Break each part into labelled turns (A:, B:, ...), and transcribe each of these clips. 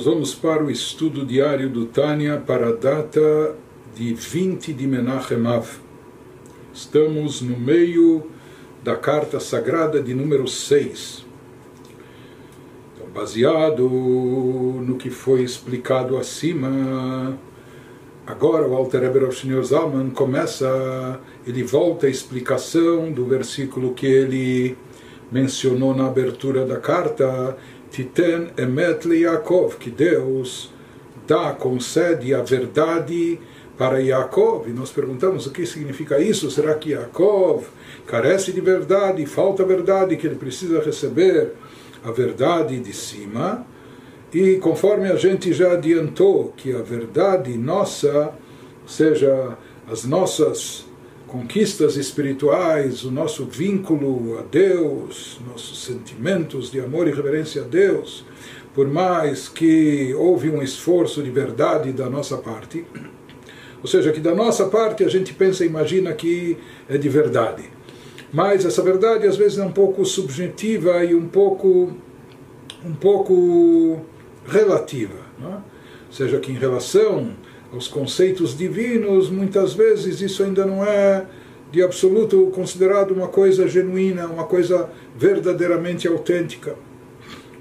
A: Nós vamos para o estudo diário do Tânia para a data de 20 de Menachem Av. Estamos no meio da carta sagrada de número 6. Então, baseado no que foi explicado acima, agora o Alter Eber Shneur Zalman começa, ele volta à explicação do versículo que ele mencionou na abertura da carta Titen emet Yaakov, que Deus dá, concede a verdade para Yaakov. E nós perguntamos o que significa isso. Será que Yaakov carece de verdade, falta verdade, que ele precisa receber a verdade de cima? E conforme a gente já adiantou que a verdade nossa, ou seja, as nossas conquistas espirituais, o nosso vínculo a Deus, nossos sentimentos de amor e reverência a Deus, por mais que houve um esforço de verdade da nossa parte, ou seja, que da nossa parte a gente pensa e imagina que é de verdade. Mas essa verdade às vezes é um pouco subjetiva e um pouco um pouco relativa, não é? ou seja, que em relação aos conceitos divinos, muitas vezes isso ainda não é de absoluto considerado uma coisa genuína, uma coisa verdadeiramente autêntica.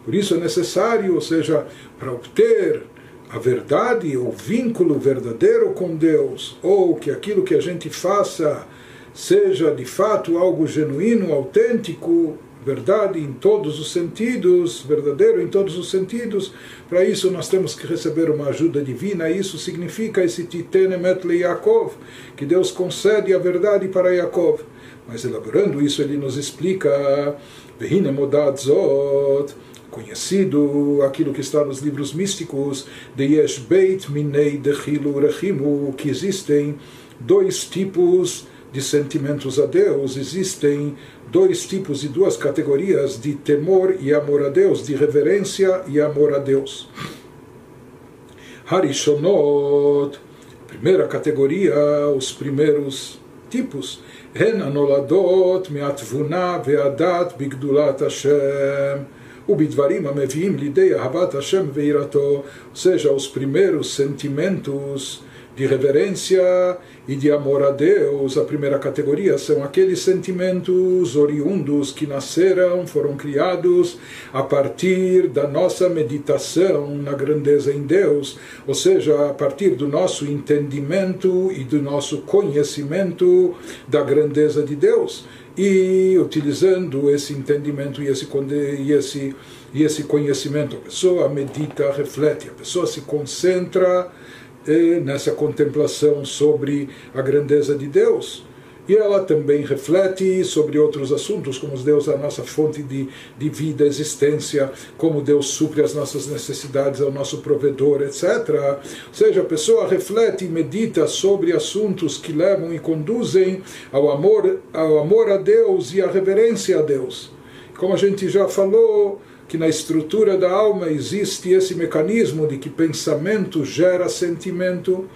A: Por isso é necessário, ou seja, para obter a verdade, o vínculo verdadeiro com Deus, ou que aquilo que a gente faça seja de fato algo genuíno, autêntico, verdade em todos os sentidos, verdadeiro em todos os sentidos. Para isso nós temos que receber uma ajuda divina. Isso significa esse Titenemet le Yaakov, que Deus concede a verdade para Yaakov. Mas elaborando isso, ele nos explica conhecido aquilo que está nos livros místicos de Yesh Beit Minei Dechilu Rechimu, que existem dois tipos de sentimentos a Deus, existem dois tipos e duas categorias de temor e amor a Deus, de reverência e amor a Deus. Harishonot, primeira categoria, os primeiros tipos, הן הנולדות מהתבונה והדת בגדולת השם ובדברים המביאים לידי אהבת השם ויראתו, ou seja, os primeiros sentimentos de reverência e de amor a Deus. A primeira categoria são aqueles sentimentos oriundos que nasceram, foram criados a partir da nossa meditação na grandeza em Deus, ou seja, a partir do nosso entendimento e do nosso conhecimento da grandeza de Deus. E utilizando esse entendimento e esse, e esse, e esse conhecimento, a pessoa medita, reflete, a pessoa se concentra nessa contemplação sobre a grandeza de Deus. E ela também reflete sobre outros assuntos, como Deus é a nossa fonte de, de vida, existência, como Deus supre as nossas necessidades, é o nosso provedor, etc. Ou seja, a pessoa reflete e medita sobre assuntos que levam e conduzem ao amor, ao amor a Deus e à reverência a Deus. Como a gente já falou, que na estrutura da alma existe esse mecanismo de que pensamento gera sentimento,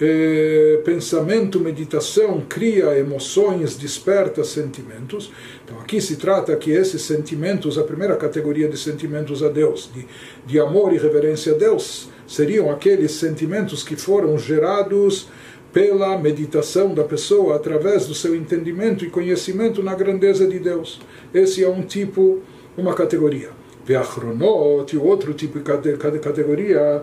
A: eh, pensamento, meditação cria emoções, desperta sentimentos. Então aqui se trata que esses sentimentos, a primeira categoria de sentimentos a Deus, de, de amor e reverência a Deus, seriam aqueles sentimentos que foram gerados pela meditação da pessoa através do seu entendimento e conhecimento na grandeza de Deus. Esse é um tipo uma categoria. Veachronot, outro tipo de categoria,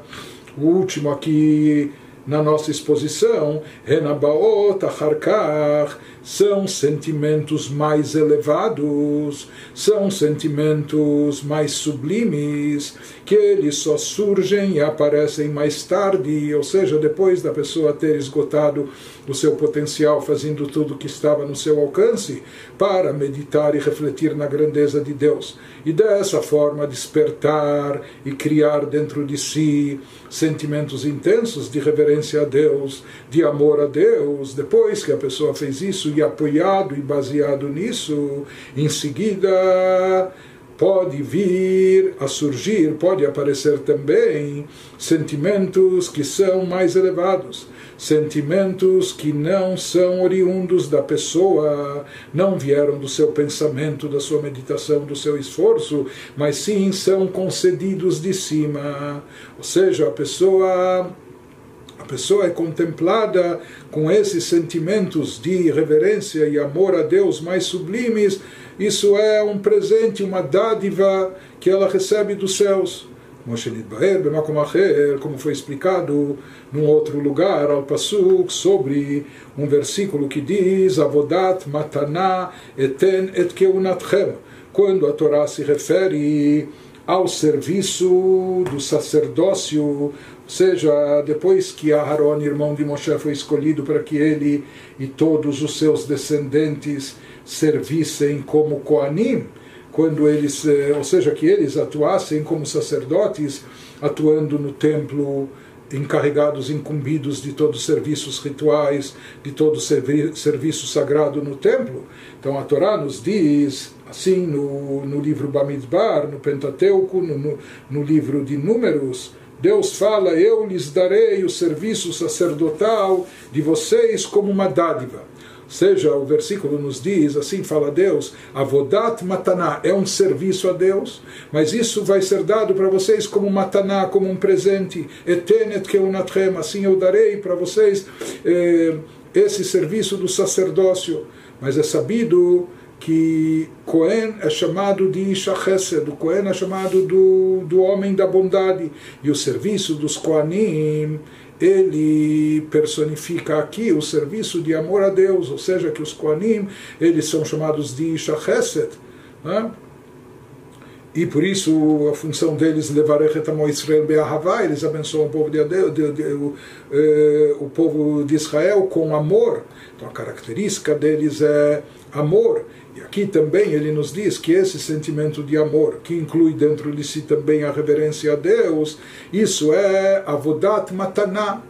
A: o último aqui na nossa exposição, Renabaot, Acharkar, são sentimentos mais elevados, são sentimentos mais sublimes, que eles só surgem e aparecem mais tarde, ou seja, depois da pessoa ter esgotado o seu potencial, fazendo tudo o que estava no seu alcance, para meditar e refletir na grandeza de Deus. E dessa forma despertar e criar dentro de si sentimentos intensos de reverência a Deus, de amor a Deus. Depois que a pessoa fez isso apoiado e baseado nisso, em seguida pode vir a surgir, pode aparecer também sentimentos que são mais elevados sentimentos que não são oriundos da pessoa, não vieram do seu pensamento, da sua meditação, do seu esforço, mas sim são concedidos de cima. Ou seja, a pessoa pessoa é contemplada com esses sentimentos de reverência e amor a Deus mais sublimes. Isso é um presente, uma dádiva que ela recebe dos céus como foi explicado num outro lugar, ao Pasuk, sobre um versículo que diz: Avodat matana eten et keunatchem. Quando a Torá se refere ao serviço do sacerdócio, seja, depois que Aharon, irmão de Moshe, foi escolhido para que ele e todos os seus descendentes servissem como Koanim, quando eles, eh, ou seja, que eles atuassem como sacerdotes, atuando no templo, encarregados, incumbidos de todos os serviços rituais, de todo o serviço sagrado no templo. Então a Torá nos diz, assim, no, no livro Bamidbar, no Pentateuco, no, no, no livro de Números, Deus fala: Eu lhes darei o serviço sacerdotal de vocês como uma dádiva. Seja, o versículo nos diz, assim fala Deus, avodat mataná, é um serviço a Deus, mas isso vai ser dado para vocês como mataná, como um presente, etenet keunatchem, assim eu darei para vocês eh, esse serviço do sacerdócio, mas é sabido que Cohen é chamado de Ishachesed, o Cohen é chamado do, do homem da bondade, e o serviço dos Koanim ele personifica aqui o serviço de amor a Deus, ou seja, que os Koanim, eles são chamados de Shachesed, né? e por isso a função deles levar Israel be'ahavá, eles abençoam o povo de, Deus, de, de, o, eh, o povo de Israel com amor. Então a característica deles é amor. E aqui também ele nos diz que esse sentimento de amor, que inclui dentro de si também a reverência a Deus, isso é avodat mataná.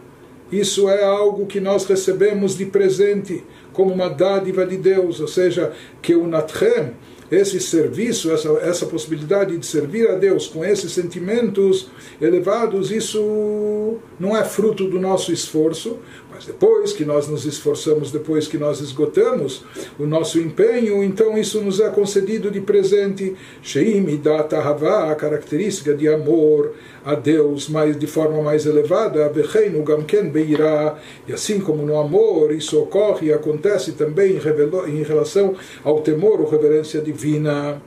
A: Isso é algo que nós recebemos de presente, como uma dádiva de Deus, ou seja, que o natchem, esse serviço, essa, essa possibilidade de servir a Deus com esses sentimentos elevados, isso não é fruto do nosso esforço, mas depois que nós nos esforçamos, depois que nós esgotamos o nosso empenho, então isso nos é concedido de presente. Sheim Idat a característica de amor a Deus mais, de forma mais elevada, Becheinu Gamken Beirá, e assim como no amor isso ocorre e acontece também em relação ao temor ou reverência divina.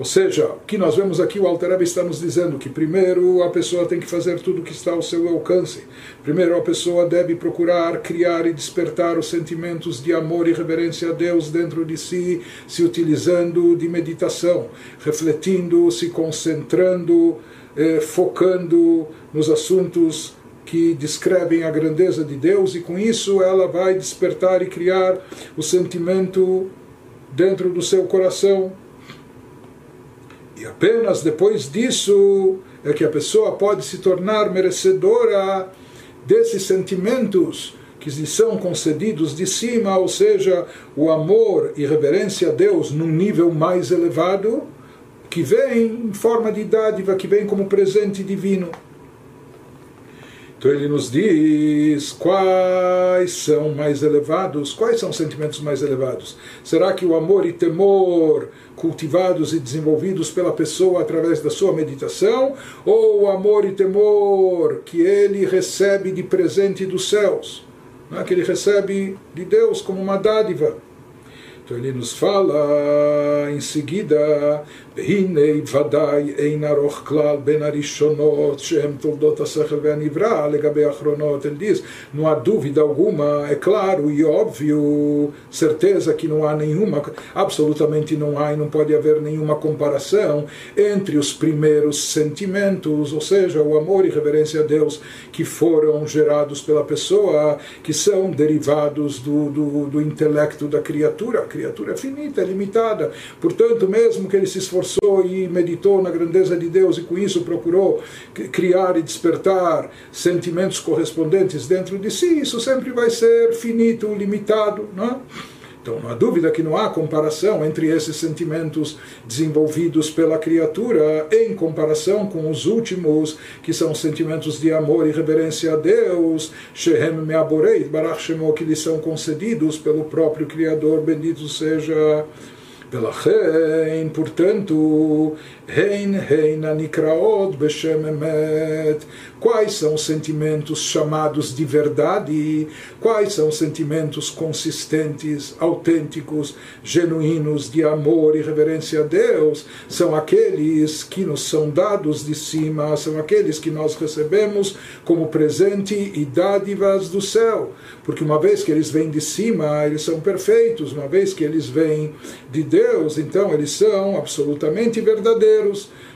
A: Ou seja, o que nós vemos aqui, o Alter está nos dizendo que primeiro a pessoa tem que fazer tudo o que está ao seu alcance. Primeiro a pessoa deve procurar criar e despertar os sentimentos de amor e reverência a Deus dentro de si, se utilizando de meditação, refletindo, se concentrando, eh, focando nos assuntos que descrevem a grandeza de Deus e com isso ela vai despertar e criar o sentimento dentro do seu coração e apenas depois disso é que a pessoa pode se tornar merecedora desses sentimentos que lhe são concedidos de cima, ou seja, o amor e reverência a Deus num nível mais elevado, que vem em forma de dádiva, que vem como presente divino. Então ele nos diz quais são mais elevados, quais são os sentimentos mais elevados. Será que o amor e temor cultivados e desenvolvidos pela pessoa através da sua meditação, ou o amor e temor que ele recebe de presente dos céus, né, que ele recebe de Deus como uma dádiva? Então ele nos fala em seguida, והנה ודאי אין ארוך כלל בין הראשונות שהן תולדות השכל והנברא לגבי האחרונות. Ele diz, não há dúvida alguma, é claro e óbvio, certeza que não há nenhuma, absolutamente não há e não pode haver nenhuma comparação entre os primeiros sentimentos, ou seja, o amor e reverência a Deus que foram gerados pela pessoa, que são derivados do, do, do intelecto da criatura criatura é finita, é limitada. Portanto, mesmo que ele se e meditou na grandeza de Deus e com isso procurou criar e despertar sentimentos correspondentes dentro de si, isso sempre vai ser finito, limitado. Não é? Então, não há dúvida que não há comparação entre esses sentimentos desenvolvidos pela criatura em comparação com os últimos, que são sentimentos de amor e reverência a Deus, Shehem Meaborei, Barach Shemo, que lhes são concedidos pelo próprio Criador, bendito seja. Pela rein, portanto, hein, hein, anikraot beshem emet, quais são os sentimentos chamados de verdade, quais são os sentimentos consistentes, autênticos, genuínos de amor e reverência a Deus, são aqueles que nos são dados de cima, são aqueles que nós recebemos como presente e dádivas do céu, porque uma vez que eles vêm de cima, eles são perfeitos, uma vez que eles vêm de Deus, então eles são absolutamente verdadeiros.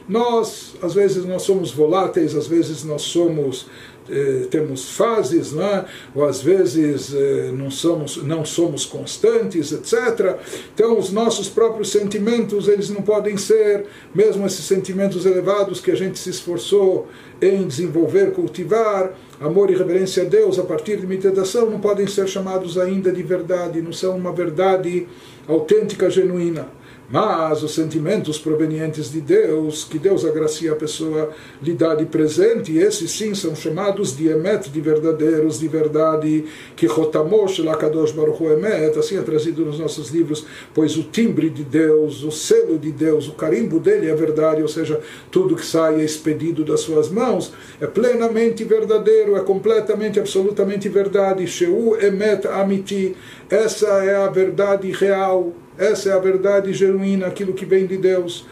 A: Nós, às vezes, nós somos voláteis, às vezes nós somos eh, temos fases, né? ou às vezes eh, não, somos, não somos constantes, etc. Então, os nossos próprios sentimentos, eles não podem ser, mesmo esses sentimentos elevados que a gente se esforçou em desenvolver, cultivar, amor e reverência a Deus a partir de meditação, não podem ser chamados ainda de verdade, não são uma verdade autêntica, genuína. Mas os sentimentos provenientes de Deus, que Deus agracia a pessoa, lhe dá de presente, esses sim são chamados de emet, de verdadeiros, de verdade, que Rotamosh Lakadosh Baruch emet, assim é trazido nos nossos livros, pois o timbre de Deus, o selo de Deus, o carimbo dele é verdade, ou seja, tudo que sai é expedido das suas mãos, é plenamente verdadeiro, é completamente, absolutamente verdade. Sheu emet amiti, essa é a verdade real essa é a verdade genuína, aquilo que vem de Deus.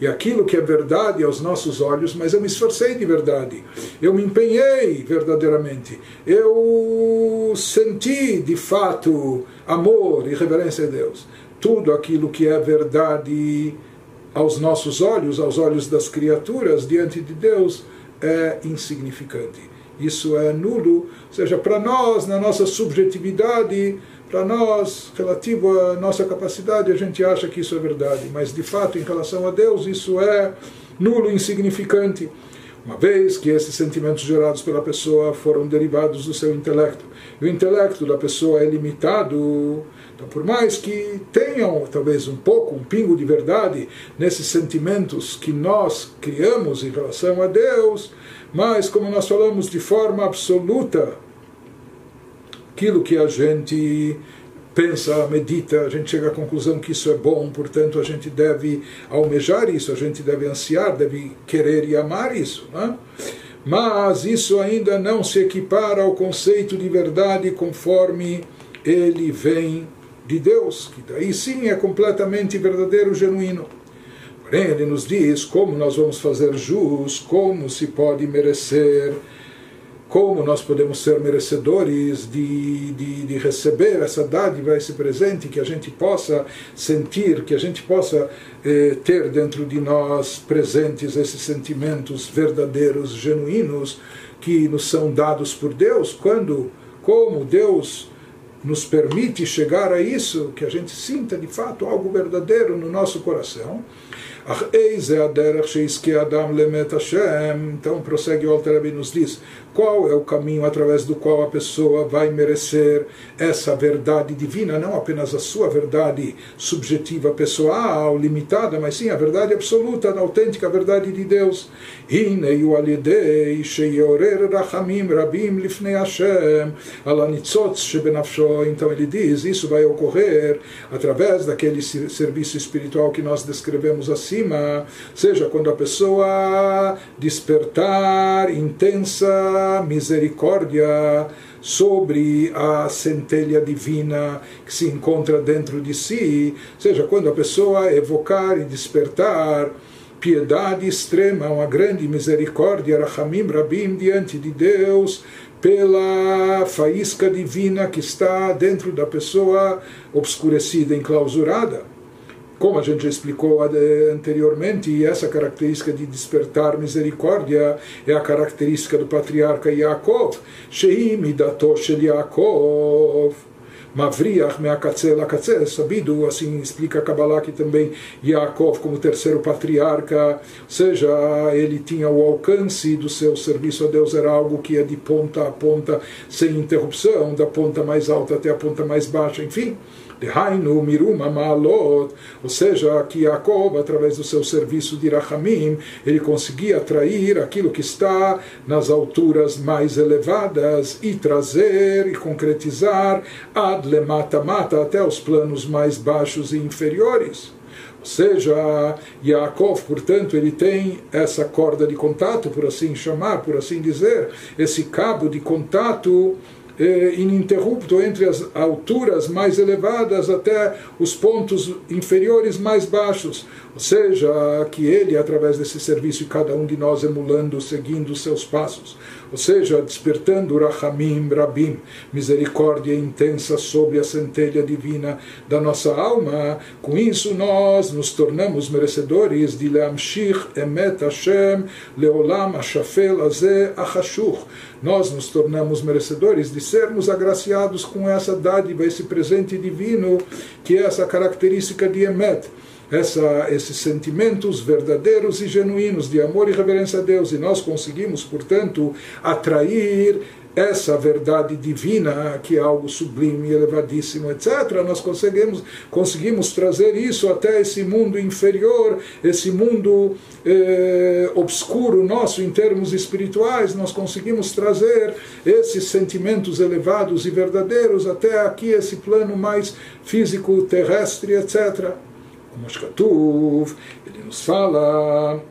A: E aquilo que é verdade aos nossos olhos, mas eu me esforcei de verdade, eu me empenhei verdadeiramente, eu senti de fato amor e reverência a Deus. Tudo aquilo que é verdade aos nossos olhos, aos olhos das criaturas, diante de Deus, é insignificante isso é nulo, ou seja, para nós, na nossa subjetividade, para nós, relativo à nossa capacidade, a gente acha que isso é verdade, mas de fato, em relação a Deus, isso é nulo, insignificante. Uma vez que esses sentimentos gerados pela pessoa foram derivados do seu intelecto, e o intelecto da pessoa é limitado, então, por mais que tenham talvez um pouco, um pingo de verdade nesses sentimentos que nós criamos em relação a Deus, mas, como nós falamos de forma absoluta, aquilo que a gente pensa, medita, a gente chega à conclusão que isso é bom, portanto a gente deve almejar isso, a gente deve ansiar, deve querer e amar isso. Né? Mas isso ainda não se equipara ao conceito de verdade conforme ele vem de Deus, que daí sim é completamente verdadeiro, genuíno. Porém, ele nos diz como nós vamos fazer jus, como se pode merecer, como nós podemos ser merecedores de, de, de, receber essa dádiva, esse presente, que a gente possa sentir, que a gente possa eh, ter dentro de nós presentes esses sentimentos verdadeiros, genuínos, que nos são dados por Deus, quando, como Deus nos permite chegar a isso, que a gente sinta de fato algo verdadeiro no nosso coração. Então prossegue o Alter nos diz qual é o caminho através do qual a pessoa vai merecer essa verdade divina, não apenas a sua verdade subjetiva, pessoal, limitada, mas sim a verdade absoluta, a autêntica verdade de Deus. Então ele diz, isso vai ocorrer através daquele serviço espiritual que nós descrevemos acima, seja quando a pessoa despertar intensa misericórdia sobre a centelha divina que se encontra dentro de si, seja, quando a pessoa evocar e despertar piedade extrema, uma grande misericórdia, Rahamim Rabim, diante de Deus, pela faísca divina que está dentro da pessoa obscurecida, enclausurada como a gente já explicou anteriormente, essa característica de despertar misericórdia é a característica do patriarca Yaakov. Shei midato shel Yaakov. Mavriach me'akatze lakatze, sabido, assim explica Kabbalah que também Yaakov como terceiro patriarca, ou seja, ele tinha o alcance do seu serviço a Deus, era algo que ia de ponta a ponta, sem interrupção, da ponta mais alta até a ponta mais baixa, enfim. Dehainu miruma ma'alot, ou seja, que Jacob, através do seu serviço de Rahamim, ele conseguia atrair aquilo que está nas alturas mais elevadas e trazer e concretizar ad lemata mata até os planos mais baixos e inferiores. Ou seja, Yaakov, portanto, ele tem essa corda de contato, por assim chamar, por assim dizer, esse cabo de contato eh, ininterrupto entre as alturas mais elevadas até os pontos inferiores mais baixos. Ou seja, que ele, através desse serviço, cada um de nós emulando, seguindo os seus passos. Ou seja, despertando Rahamim, Rabim, misericórdia intensa sobre a centelha divina da nossa alma. Com isso, nós nos tornamos merecedores de Leamshich Emet Hashem Leolam Ashafel Azeh Achashuch. Nós nos tornamos merecedores de sermos agraciados com essa dádiva, esse presente divino, que é essa característica de Emet essa, esses sentimentos verdadeiros e genuínos de amor e reverência a Deus, e nós conseguimos, portanto, atrair essa verdade divina, que é algo sublime, elevadíssimo, etc., nós conseguimos, conseguimos trazer isso até esse mundo inferior, esse mundo eh, obscuro nosso em termos espirituais, nós conseguimos trazer esses sentimentos elevados e verdadeiros até aqui, esse plano mais físico, terrestre, etc. Como Shkatuv, ele nos fala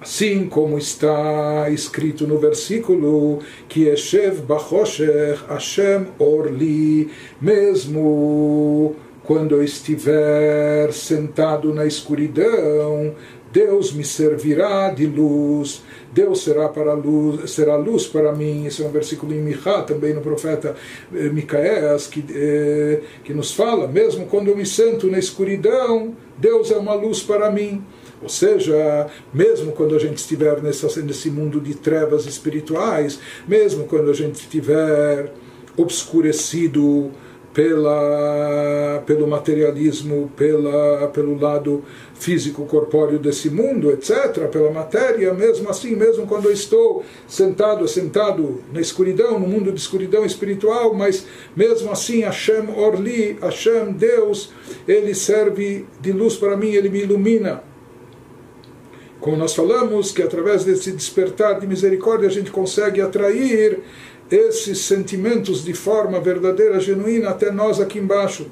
A: assim como está escrito no versículo que Eshev Bachosher Hashem Orli, mesmo quando eu estiver sentado na escuridão, Deus me servirá de luz, Deus será para luz, será luz para mim. Esse é um versículo em Michá, também no profeta eh, Micaéas, que, eh, que nos fala, mesmo quando eu me sento na escuridão, Deus é uma luz para mim. Ou seja, mesmo quando a gente estiver nesse mundo de trevas espirituais, mesmo quando a gente estiver obscurecido pela, pelo materialismo, pela, pelo lado físico corpóreo desse mundo, etc., pela matéria, mesmo assim, mesmo quando eu estou sentado, sentado na escuridão, no mundo de escuridão espiritual, mas mesmo assim, Hashem Orli, Hashem, Deus, ele serve de luz para mim, ele me ilumina. Como nós falamos, que através desse despertar de misericórdia a gente consegue atrair esses sentimentos de forma verdadeira, genuína, até nós aqui embaixo.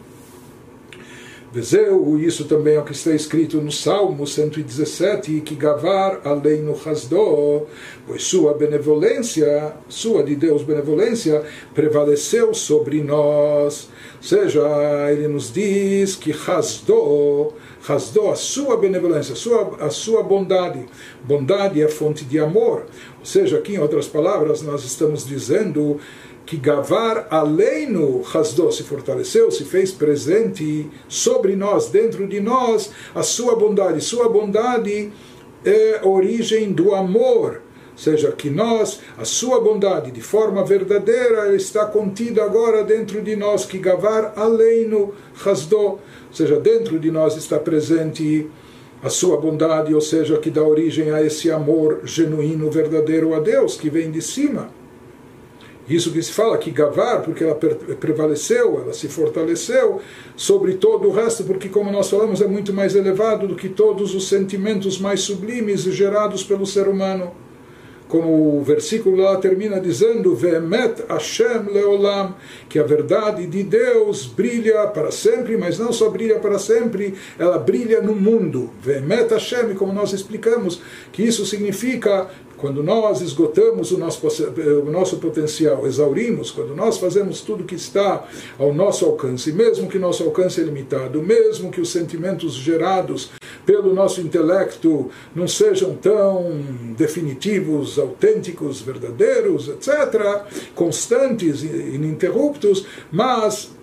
A: Vezeu, isso também é o que está escrito no Salmo 117, que Gavar além no Hasdó, pois sua benevolência, sua de Deus benevolência, prevaleceu sobre nós. Ou seja, ele nos diz que Hasdó, Hasdó, a sua benevolência, a sua, a sua bondade. Bondade é fonte de amor. Ou seja, aqui em outras palavras, nós estamos dizendo que Gavar Aleinu Hasdó se fortaleceu, se fez presente sobre nós, dentro de nós, a sua bondade. Sua bondade é origem do amor. Ou seja, que nós, a sua bondade de forma verdadeira está contida agora dentro de nós, que Gavar Aleinu Hasdó seja, dentro de nós está presente a sua bondade, ou seja, que dá origem a esse amor genuíno, verdadeiro a Deus, que vem de cima. Isso que se fala que Gavar, porque ela prevaleceu, ela se fortaleceu sobre todo o resto, porque, como nós falamos, é muito mais elevado do que todos os sentimentos mais sublimes gerados pelo ser humano como o versículo lá termina dizendo, Ve'emet Hashem leolam, que a verdade de Deus brilha para sempre, mas não só brilha para sempre, ela brilha no mundo. Ve'emet Hashem, como nós explicamos, que isso significa quando nós esgotamos o nosso, o nosso potencial, exaurimos, quando nós fazemos tudo que está ao nosso alcance, mesmo que nosso alcance é limitado, mesmo que os sentimentos gerados pelo nosso intelecto não sejam tão definitivos, autênticos, verdadeiros, etc., constantes, ininterruptos, mas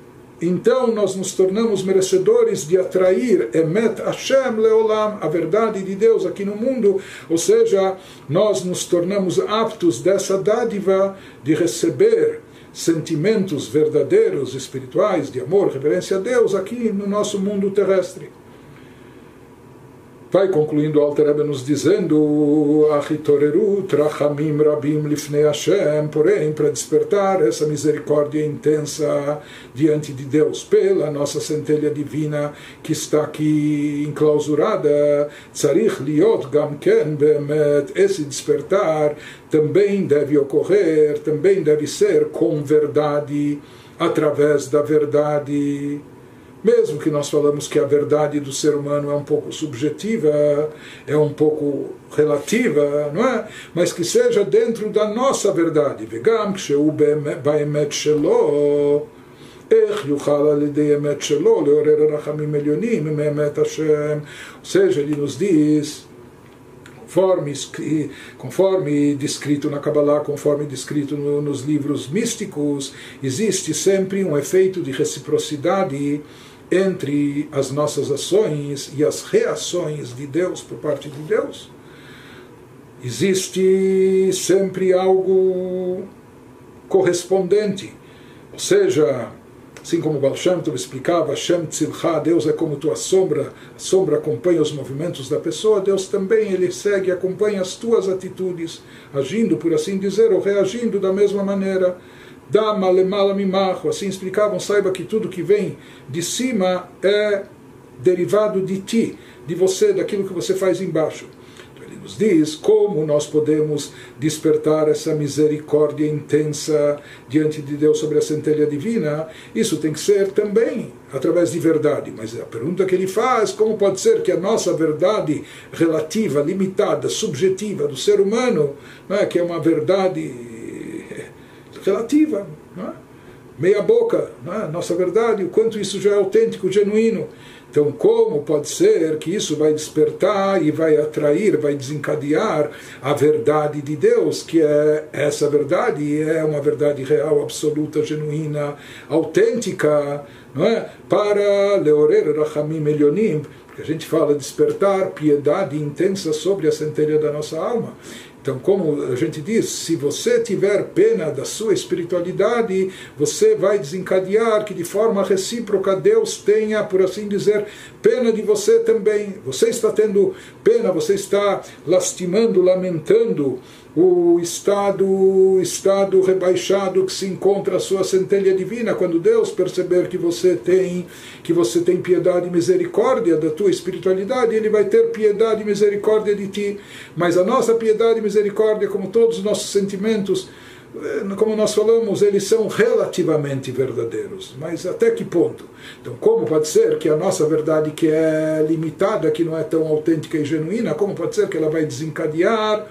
A: então nós nos tornamos merecedores de atrair Emet Hashem Leolam, a verdade de Deus aqui no mundo, ou seja, nós nos tornamos aptos dessa dádiva de receber sentimentos verdadeiros, espirituais, de amor, reverência a Deus, aqui no nosso mundo terrestre. Vai concluindo o Alter nos dizendo Rabim Lifnei Hashem porém para despertar essa misericórdia intensa diante de Deus pela nossa centelha divina que está aqui enclausurada Tzarich Liot Gam Ken Bemet esse despertar também deve ocorrer também deve ser com verdade através da verdade mesmo que nós falamos que a verdade do ser humano é um pouco subjetiva, é um pouco relativa, não é? Mas que seja dentro da nossa verdade. Vegam כשהוא באמת שלו, איך יוכל על ידי אמת שלו לעורר רחמים עליונים מאמת השם? Ou seja, ele nos diz conforme, conforme descrito na Kabbalah, conforme descrito no, nos livros místicos, existe sempre um efeito de reciprocidade entre as nossas ações e as reações de Deus por parte de Deus, existe sempre algo correspondente. Ou seja, assim como Baal Shem Tov explicava, Shem Tzilcha, Deus é como tua sombra, a sombra acompanha os movimentos da pessoa, Deus também ele segue, acompanha as tuas atitudes, agindo, por assim dizer, ou reagindo da mesma maneira. Dama lemala assim explicavam, saiba que tudo que vem de cima é derivado de ti, de você, daquilo que você faz embaixo. Então ele nos diz como nós podemos despertar essa misericórdia intensa diante de Deus sobre a centelha divina. Isso tem que ser também através de verdade. Mas a pergunta que ele faz, como pode ser que a nossa verdade relativa, limitada, subjetiva do ser humano, não é, que é uma verdade relativa, é? meia boca, é? nossa verdade, o quanto isso já é autêntico, genuíno. Então, como pode ser que isso vai despertar e vai atrair, vai desencadear a verdade de Deus, que é essa verdade, é uma verdade real, absoluta, genuína, autêntica, não é? Para Leorer Rachamim Elionim, porque a gente fala despertar piedade intensa sobre a centelha da nossa alma. Então, como a gente diz, se você tiver pena da sua espiritualidade, você vai desencadear que de forma recíproca Deus tenha, por assim dizer, pena de você também. Você está tendo pena, você está lastimando, lamentando o estado, estado rebaixado que se encontra a sua centelha divina, quando Deus perceber que você tem, que você tem piedade e misericórdia da tua espiritualidade, ele vai ter piedade e misericórdia de ti. Mas a nossa piedade e misericórdia, como todos os nossos sentimentos, eh, como nós falamos, eles são relativamente verdadeiros. Mas até que ponto? Então, como pode ser que a nossa verdade, que é limitada, que não é tão autêntica e genuína, como pode ser que ela vai desencadear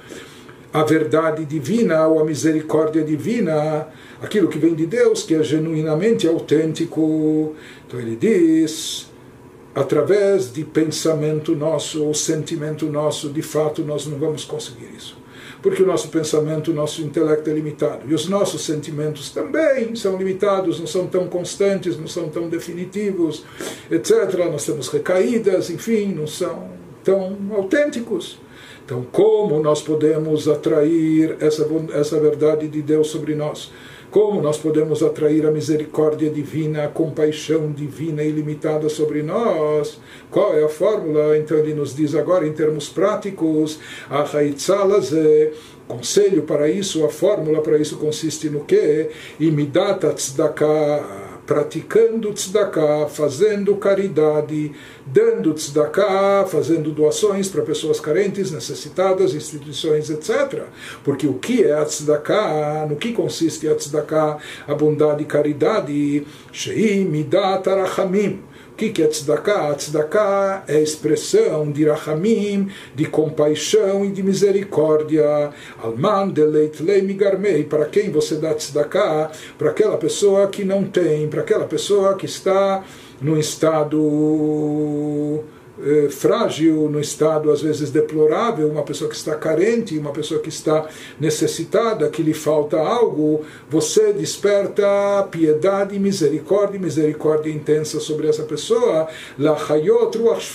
A: a verdade divina ou a misericórdia divina, aquilo que vem de Deus, que é genuinamente autêntico. Então ele diz, através de pensamento nosso ou sentimento nosso, de fato nós não vamos conseguir isso. Porque o nosso pensamento, o nosso intelecto é limitado. E os nossos sentimentos também são limitados, não são tão constantes, não são tão definitivos, etc. Nós temos recaídas, enfim, não são tão autênticos. Então, como nós podemos atrair essa, essa verdade de Deus sobre nós? Como nós podemos atrair a misericórdia divina, a compaixão divina ilimitada sobre nós? Qual é a fórmula? Então ele nos diz agora em termos práticos, a Haitzalaze, conselho para isso, a fórmula para isso consiste no que? Imidat tzedakah praticando tzedakah, fazendo caridade, dando tzedakah, fazendo doações para pessoas carentes, necessitadas, instituições, etc. Porque o que é a tzedakah? No que consiste a tzedakah? A bondade e caridade. Shei midat arachamim o que, que é tzedakah? Tzedakah é expressão de rachamim, de compaixão e de misericórdia. Alman deleit migarmei. Para quem você dá tzedakah? Para aquela pessoa que não tem, para aquela pessoa que está num estado eh, frágil, no estado às vezes deplorável, uma pessoa que está carente, uma pessoa que está necessitada, que lhe falta algo, você desperta piedade, misericórdia, misericórdia intensa sobre essa pessoa. Lachayot ruach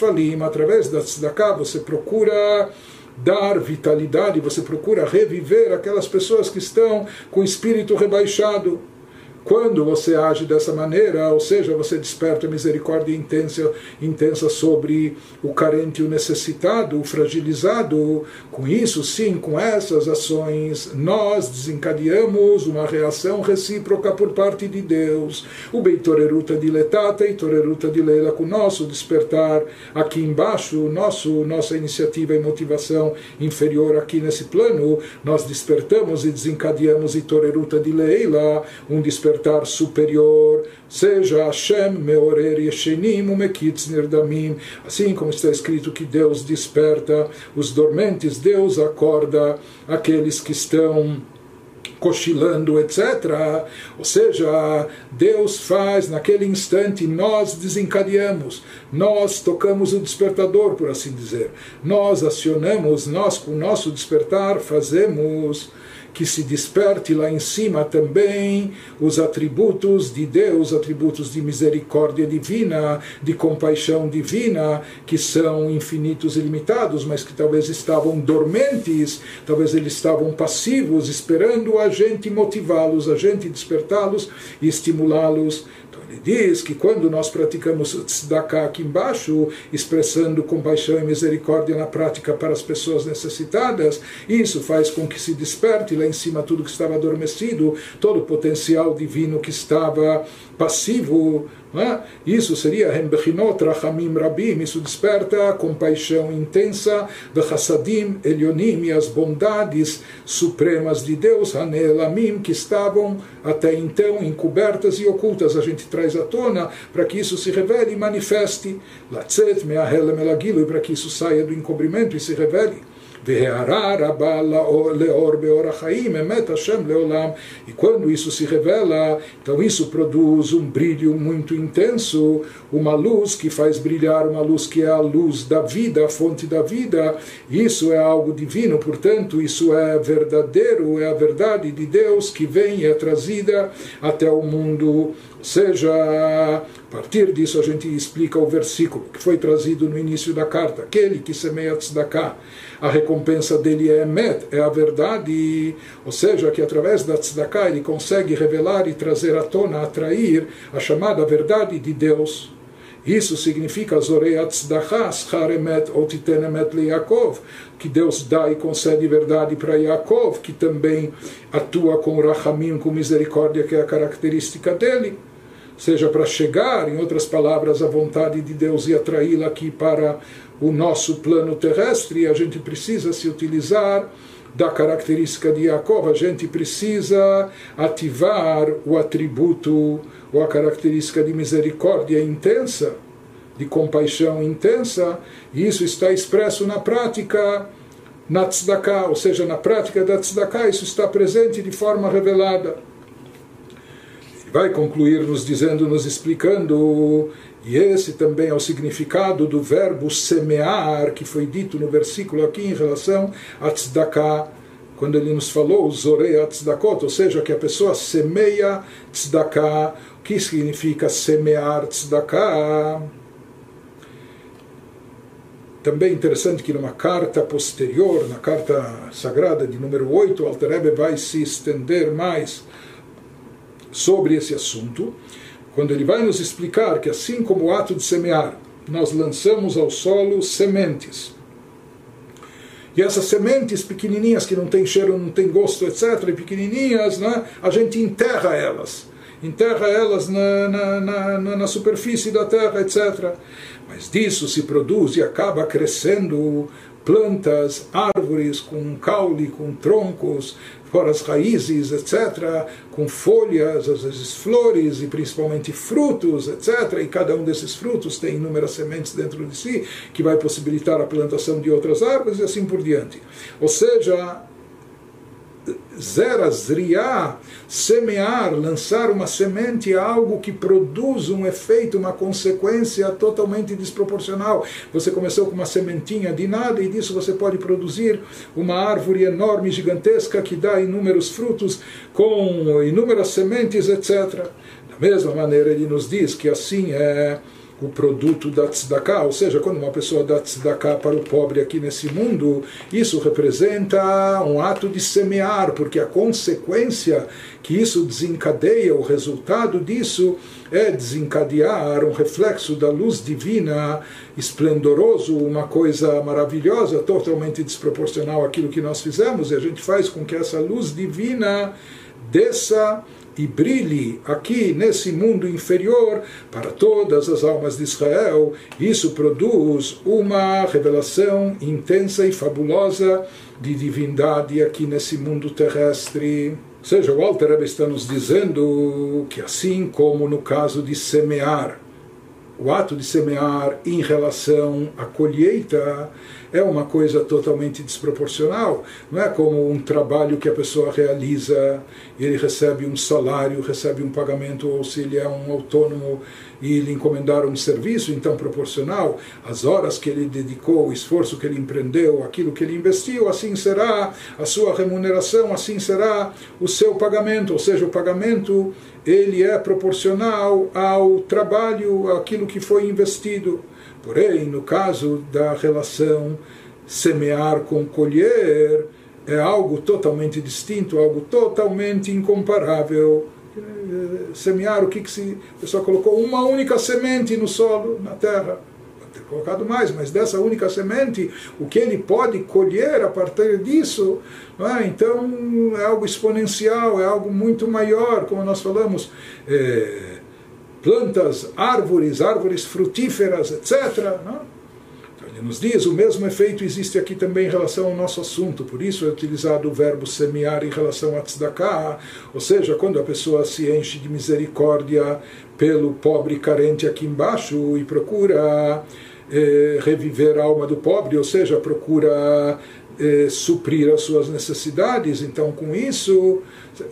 A: através da tzedakah, você procura dar vitalidade, você procura reviver aquelas pessoas que estão com o espírito rebaixado Quando você age dessa maneira, ou seja, você desperta misericórdia intensa, intensa sobre o carente, o necessitado, o fragilizado, com isso, sim, com essas ações, nós desencadeamos uma reação recíproca por parte de Deus. O Beitoreruta diletata e Toreruta de Leila, com o nosso despertar aqui embaixo, nosso, nossa iniciativa e motivação inferior aqui nesse plano, nós despertamos e desencadeamos e Toreruta de Leila, um despertar superior, seja Hashem Meorer Yeshenim Umekitz Nirdamim, assim como está escrito que Deus desperta os dormentes, Deus acorda aqueles que estão cochilando, etc. Ou seja, Deus faz naquele instante, nós desencadeamos, nós tocamos o despertador, por assim dizer. Nós acionamos, nós com o nosso despertar fazemos que se desperte lá em cima também os atributos de Deus, atributos de misericórdia divina, de compaixão divina, que são infinitos e limitados, mas que talvez estavam dormentes, talvez eles estavam passivos, esperando a gente motivá-los, a gente despertá-los e estimulá-los ele diz que quando nós praticamos tzedakah aqui embaixo, expressando compaixão e misericórdia na prática para as pessoas necessitadas, isso faz com que se desperte lá em cima tudo que estava adormecido, todo o potencial divino que estava passivo Isso seria Hembechinot Rachamim Rabim, isso desperta compaixão intensa de Hassadim Elionim e as bondades supremas de Deus, Hanelamim, que estavam até então encobertas e ocultas. A gente traz à tona para que isso se revele e manifeste. Latzet Meahel e para que isso saia do encobrimento e se revele. E quando isso se revela, então isso produz um brilho muito intenso, uma luz que faz brilhar, uma luz que é a luz da vida, a fonte da vida. Isso é algo divino, portanto, isso é verdadeiro, é a verdade de Deus que vem e é trazida até o mundo. Seja, a partir disso a gente explica o versículo que foi trazido no início da carta, aquele que semeia tzedakah, a recompensa dele é emet, é a verdade, ou seja, que através da tzedakah ele consegue revelar e trazer à tona, atrair a chamada verdade de Deus. Isso significa Zoreat Tzedachah, Schar Emet, ou Titen Emet que Deus dá e concede verdade para Yaakov, que também atua com Rachamim, com misericórdia, que é a característica dele seja para chegar, em outras palavras, à vontade de Deus e atraí-la aqui para o nosso plano terrestre, a gente precisa se utilizar da característica de Yaakov, a gente precisa ativar o atributo ou a característica de misericórdia intensa, de compaixão intensa, e isso está expresso na prática na tzedakah, ou seja, na prática da tzedakah, isso está presente de forma revelada vai concluir nos dizendo, nos explicando, e esse também é o significado do verbo semear, que foi dito no versículo aqui em relação a tzedakah, quando ele nos falou, zorei tzedakot, ou seja, que a pessoa semeia tzedakah, o que significa semear tzedakah? Também interessante que numa carta posterior, na carta sagrada de número 8, o Alter vai se estender mais sobre esse assunto, quando ele vai nos explicar que, assim como o ato de semear, nós lançamos ao solo sementes. E essas sementes pequenininhas, que não tem cheiro, não tem gosto, etc., pequenininhas, né, a gente enterra elas. Enterra elas na, na, na, na superfície da terra, etc. Mas disso se produz e acaba crescendo plantas, árvores com caule, com troncos, fora as raízes, etc., com folhas, às vezes flores e principalmente frutos, etc., e cada um desses frutos tem inúmeras sementes dentro de si, que vai possibilitar a plantação de outras árvores e assim por diante. Ou seja, zeras, riá, semear, lançar uma semente é algo que produz um efeito, uma consequência totalmente desproporcional. Você começou com uma sementinha de nada e disso você pode produzir uma árvore enorme, gigantesca, que dá inúmeros frutos com inúmeras sementes, etc. Da mesma maneira, ele nos diz que assim é o produto da tzedakah, ou seja, quando uma pessoa dá tzedakah para o pobre aqui nesse mundo, isso representa um ato de semear, porque a consequência que isso desencadeia, o resultado disso é desencadear um reflexo da luz divina esplendoroso, uma coisa maravilhosa, totalmente desproporcional àquilo que nós fizemos, e a gente faz com que essa luz divina desça e brilhe aqui nesse mundo inferior para todas as almas de Israel. Isso produz uma revelação intensa e fabulosa de divindade aqui nesse mundo terrestre. Ou seja, o Alter Rebbe está nos dizendo que assim como no caso de semear, o ato de semear em relação à colheita é uma coisa totalmente desproporcional. Não é como um trabalho que a pessoa realiza, ele recebe um salário, recebe um pagamento, ou se ele é um autônomo e lhe encomendaram um serviço, então proporcional às horas que ele dedicou, o esforço que ele empreendeu, aquilo que ele investiu, assim será a sua remuneração, assim será o seu pagamento, ou seja, o pagamento ele é proporcional ao trabalho, aquilo que foi investido. Porém, no caso da relação semear com colher, é algo totalmente distinto, algo totalmente incomparável. Semear, o que, que se. A pessoa colocou uma única semente no solo, na terra. Pode ter colocado mais, mas dessa única semente, o que ele pode colher a partir disso, é? então é algo exponencial, é algo muito maior, como nós falamos. É, plantas, árvores, árvores frutíferas, etc. Não? Ele nos diz, o mesmo efeito existe aqui também em relação ao nosso assunto, por isso é utilizado o verbo semear em relação a tzedakah, ou seja, quando a pessoa se enche de misericórdia pelo pobre carente aqui embaixo e procura eh, reviver a alma do pobre, ou seja, procura eh, suprir as suas necessidades, então com isso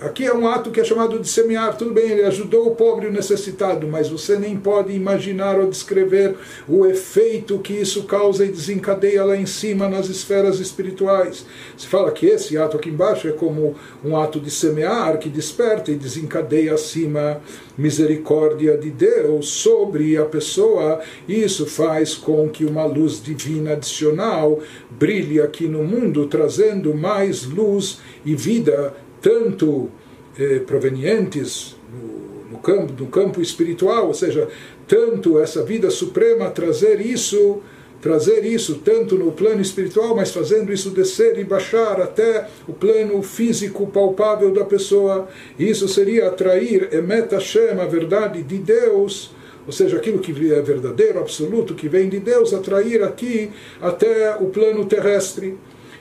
A: Aqui é um ato que é chamado de semear. Tudo bem, ele ajudou o pobre e o necessitado, mas você nem pode imaginar ou descrever o efeito que isso causa e desencadeia lá em cima nas esferas espirituais. Se fala que esse ato aqui embaixo é como um ato de semear que desperta e desencadeia acima misericórdia de Deus sobre a pessoa. Isso faz com que uma luz divina adicional brilhe aqui no mundo, trazendo mais luz e vida tanto eh, provenientes no, no, campo, no campo espiritual, ou seja, tanto essa vida suprema trazer isso, trazer isso tanto no plano espiritual, mas fazendo isso descer e baixar até o plano físico palpável da pessoa. Isso seria atrair Emet Hashem, a verdade de Deus, ou seja, aquilo que é verdadeiro, absoluto, que vem de Deus, atrair aqui até o plano terrestre.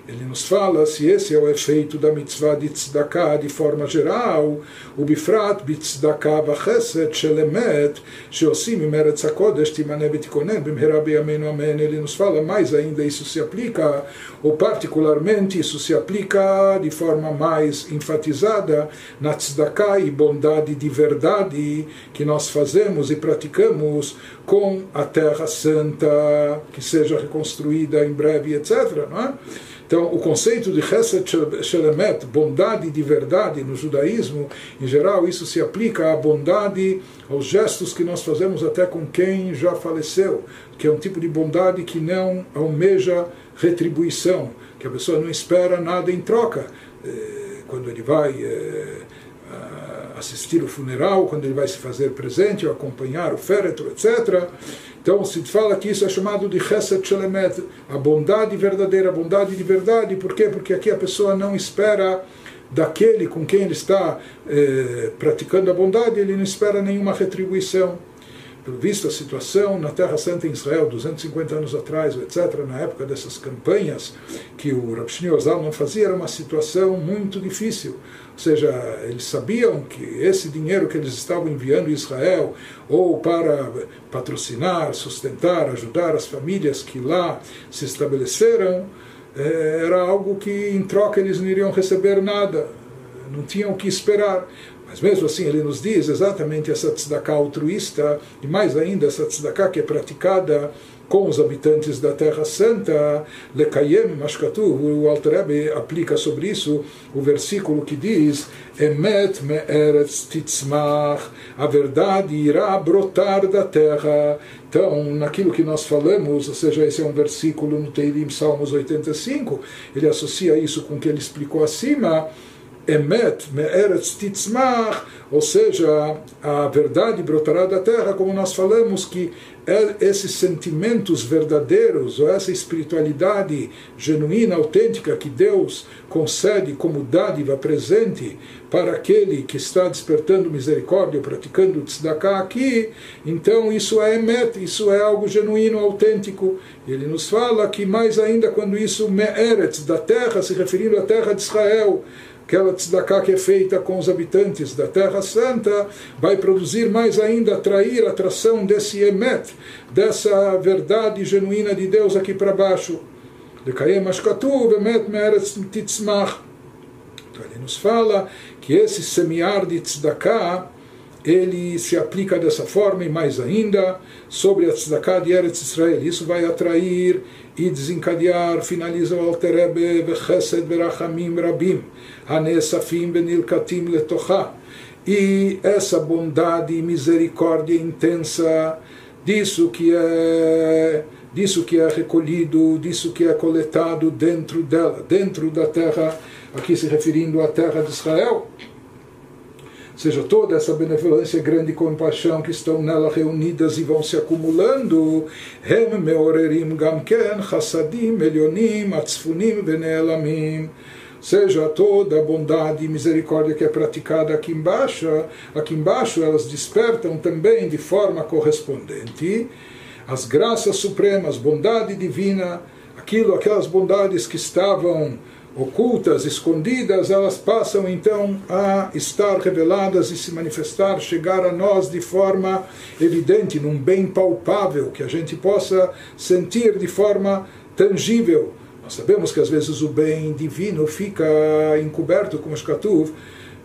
A: Ele nos fala se esse é o efeito da mitzvah de tzedakah de forma geral, o bifrat bitzedakah vachesed shelemet, sheosim imeretz hakodesh timane betikonen bimhera beyamenu amen. Ele nos fala mais ainda, isso se aplica, ou particularmente isso se aplica de forma mais enfatizada na tzedakah e bondade de verdade que nós fazemos e praticamos com a Terra Santa, que seja reconstruída em breve, etc. Não é? Então, o conceito de Chesed Shelemet, bondade de verdade no judaísmo, em geral, isso se aplica à bondade, aos gestos que nós fazemos até com quem já faleceu, que é um tipo de bondade que não almeja retribuição, que a pessoa não espera nada em troca. Eh, quando ele vai eh, assistir o funeral, quando ele vai se fazer presente ou acompanhar o féretro, etc. Então se fala que isso é chamado de Chesed Shelemet, a bondade verdadeira, a bondade de verdade. Por quê? Porque aqui a pessoa não espera daquele com quem ele está eh, praticando a bondade, ele não espera nenhuma retribuição visto a situação na Terra Santa em Israel, 250 anos atrás, etc., na época dessas campanhas que o Rav Shneur Zalman fazia, era uma situação muito difícil. Ou seja, eles sabiam que esse dinheiro que eles estavam enviando em Israel, ou para patrocinar, sustentar, ajudar as famílias que lá se estabeleceram, eh, era algo que em troca eles não iriam receber nada, não tinham o que esperar. Mas mesmo assim ele nos diz exatamente essa tzedakah altruísta, e mais ainda essa tzedakah que é praticada com os habitantes da Terra Santa, Lekayem Mashkatu, o Alter Rebbe aplica sobre isso o versículo que diz Emet me'eretz titzmach, a verdade irá brotar da terra. Então, naquilo que nós falamos, ou seja, esse é um versículo no Teirim, Salmos 85, ele associa isso com o que ele explicou acima, Emet me'eretz titzmach, ou seja, a verdade brotará da terra, como nós falamos que é esses sentimentos verdadeiros, ou essa espiritualidade genuína, autêntica que Deus concede como dádiva presente para aquele que está despertando misericórdia, praticando tzedakah aqui, então isso é emet, isso é algo genuíno, autêntico. Ele nos fala que mais ainda quando isso me'eretz, da terra, se referindo à terra de Israel, aquela tzedakah que é feita com os habitantes da Terra Santa, vai produzir mais ainda, atrair a atração desse emet, dessa verdade genuína de Deus aqui para baixo. Então ele nos fala que esse semear de tzedakah, ele se aplica dessa forma e mais ainda sobre a tzedakah de Eretz Israel. Isso vai atrair e desencadear, finaliza o Alter Rebbe, vechesed verachamim rabim, hanesafim benilkatim letocha. E essa bondade e misericórdia intensa disso que é disso que é recolhido, disso que é coletado dentro dela, dentro da terra, aqui se referindo à terra de Israel, seja, toda essa benevolência, grande compaixão que estão nela reunidas e vão se acumulando, Hem meorerim gamken chassadim elionim atzfunim venelamim seja toda a bondade e misericórdia que é praticada aqui embaixo, aqui embaixo elas despertam também de forma correspondente as graças supremas, bondade divina, aquilo, aquelas bondades que estavam ocultas, escondidas, elas passam então a estar reveladas e se manifestar, chegar a nós de forma evidente, num bem palpável, que a gente possa sentir de forma tangível. Nós sabemos que às vezes o bem divino fica encoberto, como Shkatuv,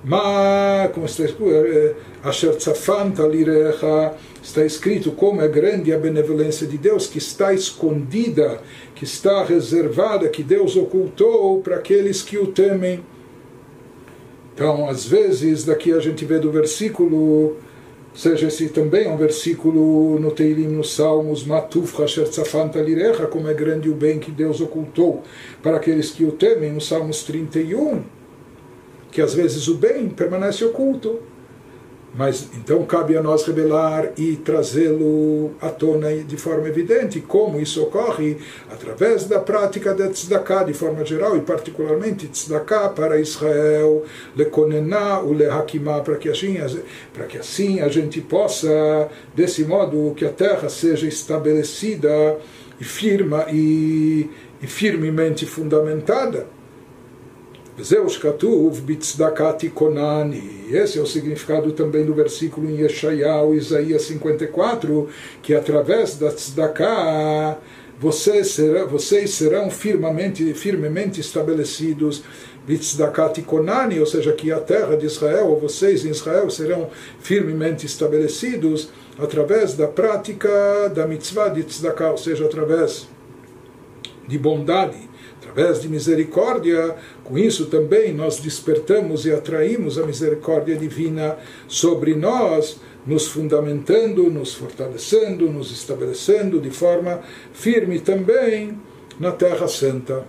A: mas, como está escrito, eh, está escrito como é grande a benevolência de Deus, que está escondida, que está reservada, que Deus ocultou para aqueles que o temem. Então, às vezes, daqui a gente vê do versículo, seja esse também um versículo no Teilim, nos Salmos, Matuf Hasher Tzafanta Lirecha, como é grande o bem que Deus ocultou para aqueles que o temem, no Salmos 31, que às vezes o bem permanece oculto. Mas então cabe a nós revelar e trazê-lo à tona de forma evidente. Como isso ocorre? Através da prática da tzedakah de forma geral e particularmente tzedakah para Israel, lekonená o lehakimá, para que assim, para que assim a gente possa, desse modo, que a terra seja estabelecida e firma e, e firmemente fundamentada. Zeus Katuv Konani. Esse é o significado também do versículo em Yeshayahu, Isaías 54, que através da Tzedakah vocês serão, vocês serão firmemente, firmemente estabelecidos Bitzdakati Konani, ou seja, que a terra de Israel, ou vocês em Israel, serão firmemente estabelecidos através da prática da mitzvah de Tzedakah, ou seja, através de bondade através de misericórdia, com isso também nós despertamos e atraímos a misericórdia divina sobre nós, nos fundamentando, nos fortalecendo, nos estabelecendo de forma firme também na Terra Santa.